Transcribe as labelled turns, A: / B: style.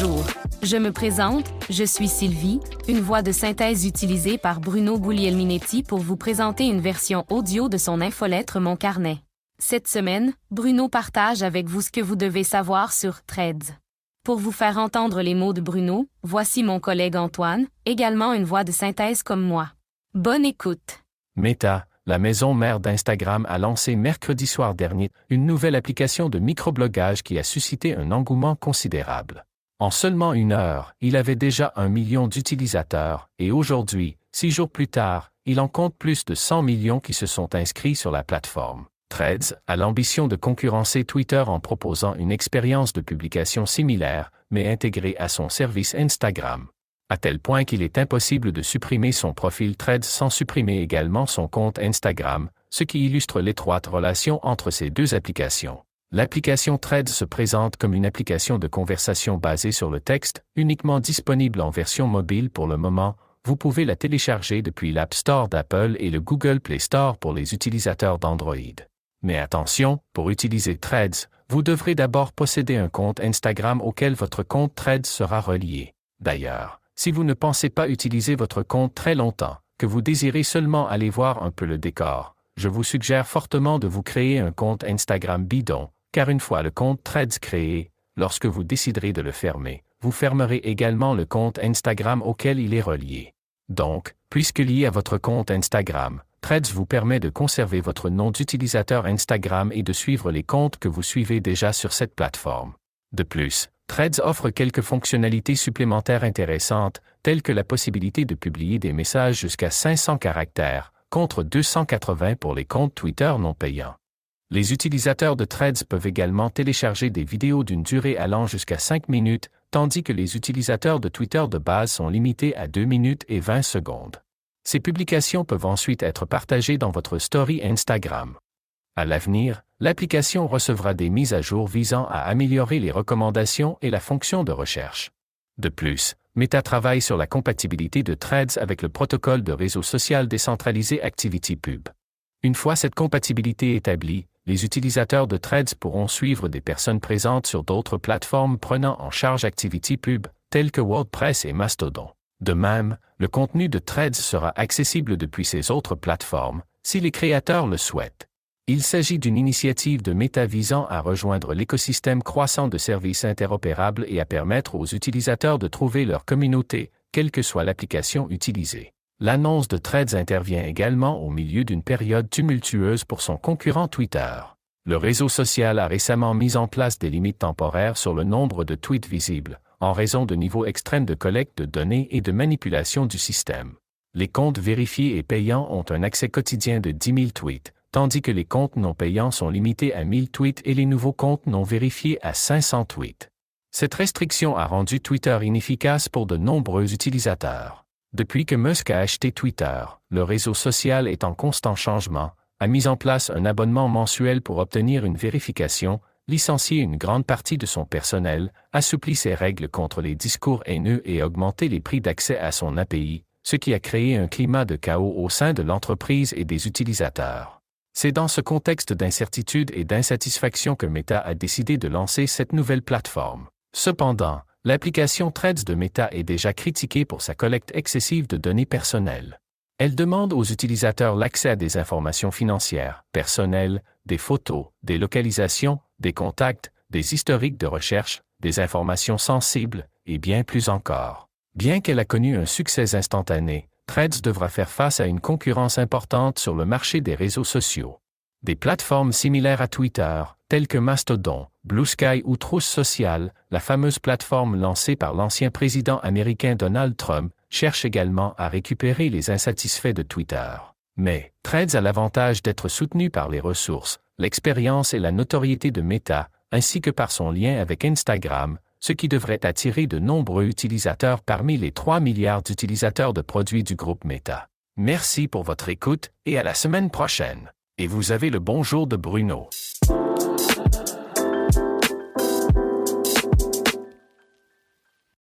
A: Bonjour. Je me présente, je suis Sylvie, une voix de synthèse utilisée par Bruno Guglielminetti pour vous présenter une version audio de son infolettre Mon Carnet. Cette semaine, Bruno partage avec vous ce que vous devez savoir sur Threads. Pour vous faire entendre les mots de Bruno, voici mon collègue Antoine, également une voix de synthèse comme moi. Bonne écoute.
B: Meta, la maison mère d'Instagram a lancé mercredi soir dernier une nouvelle application de microblogage qui a suscité un engouement considérable. En seulement une heure, il avait déjà un million d'utilisateurs, et aujourd'hui, six jours plus tard, il en compte plus de 100 millions qui se sont inscrits sur la plateforme. Threads a l'ambition de concurrencer Twitter en proposant une expérience de publication similaire, mais intégrée à son service Instagram à tel point qu'il est impossible de supprimer son profil Threads sans supprimer également son compte Instagram, ce qui illustre l'étroite relation entre ces deux applications. L'application Threads se présente comme une application de conversation basée sur le texte, uniquement disponible en version mobile pour le moment. Vous pouvez la télécharger depuis l'App Store d'Apple et le Google Play Store pour les utilisateurs d'Android. Mais attention, pour utiliser Threads, vous devrez d'abord posséder un compte Instagram auquel votre compte Threads sera relié. D'ailleurs, si vous ne pensez pas utiliser votre compte très longtemps, que vous désirez seulement aller voir un peu le décor, je vous suggère fortement de vous créer un compte Instagram bidon, car une fois le compte Threads créé, lorsque vous déciderez de le fermer, vous fermerez également le compte Instagram auquel il est relié. Donc, puisque lié à votre compte Instagram, Threads vous permet de conserver votre nom d'utilisateur Instagram et de suivre les comptes que vous suivez déjà sur cette plateforme. De plus, Threads offre quelques fonctionnalités supplémentaires intéressantes, telles que la possibilité de publier des messages jusqu'à 500 caractères, contre 280 pour les comptes Twitter non payants. Les utilisateurs de Threads peuvent également télécharger des vidéos d'une durée allant jusqu'à 5 minutes, tandis que les utilisateurs de Twitter de base sont limités à 2 minutes et 20 secondes. Ces publications peuvent ensuite être partagées dans votre story Instagram. À l'avenir, l'application recevra des mises à jour visant à améliorer les recommandations et la fonction de recherche. De plus, Meta travaille sur la compatibilité de Threads avec le protocole de réseau social décentralisé ActivityPub. Une fois cette compatibilité établie, les utilisateurs de Threads pourront suivre des personnes présentes sur d'autres plateformes prenant en charge ActivityPub, telles que WordPress et Mastodon. De même, le contenu de Threads sera accessible depuis ces autres plateformes, si les créateurs le souhaitent. Il s'agit d'une initiative de Meta visant à rejoindre l'écosystème croissant de services interopérables et à permettre aux utilisateurs de trouver leur communauté, quelle que soit l'application utilisée. L'annonce de Threads intervient également au milieu d'une période tumultueuse pour son concurrent Twitter. Le réseau social a récemment mis en place des limites temporaires sur le nombre de tweets visibles, en raison de niveaux extrêmes de collecte de données et de manipulation du système. Les comptes vérifiés et payants ont un accès quotidien de 10 000 tweets, tandis que les comptes non payants sont limités à 1000 tweets et les nouveaux comptes non vérifiés à 500 tweets. Cette restriction a rendu Twitter inefficace pour de nombreux utilisateurs. Depuis que Musk a acheté Twitter, le réseau social est en constant changement, a mis en place un abonnement mensuel pour obtenir une vérification, licencié une grande partie de son personnel, assoupli ses règles contre les discours haineux et augmenté les prix d'accès à son API, ce qui a créé un climat de chaos au sein de l'entreprise et des utilisateurs. C'est dans ce contexte d'incertitude et d'insatisfaction que Meta a décidé de lancer cette nouvelle plateforme. Cependant, l'application Threads de Meta est déjà critiquée pour sa collecte excessive de données personnelles. Elle demande aux utilisateurs l'accès à des informations financières, personnelles, des photos, des localisations, des contacts, des historiques de recherche, des informations sensibles, et bien plus encore. Bien qu'elle a connu un succès instantané, Threads devra faire face à une concurrence importante sur le marché des réseaux sociaux. Des plateformes similaires à Twitter, telles que Mastodon, Blue Sky ou Trousse Social, la fameuse plateforme lancée par l'ancien président américain Donald Trump, cherchent également à récupérer les insatisfaits de Twitter. Mais, Threads a l'avantage d'être soutenu par les ressources, l'expérience et la notoriété de Meta, ainsi que par son lien avec Instagram, ce qui devrait attirer de nombreux utilisateurs parmi les 3 milliards d'utilisateurs de produits du groupe Meta. Merci pour votre écoute et à la semaine prochaine. Et vous avez le bonjour de Bruno.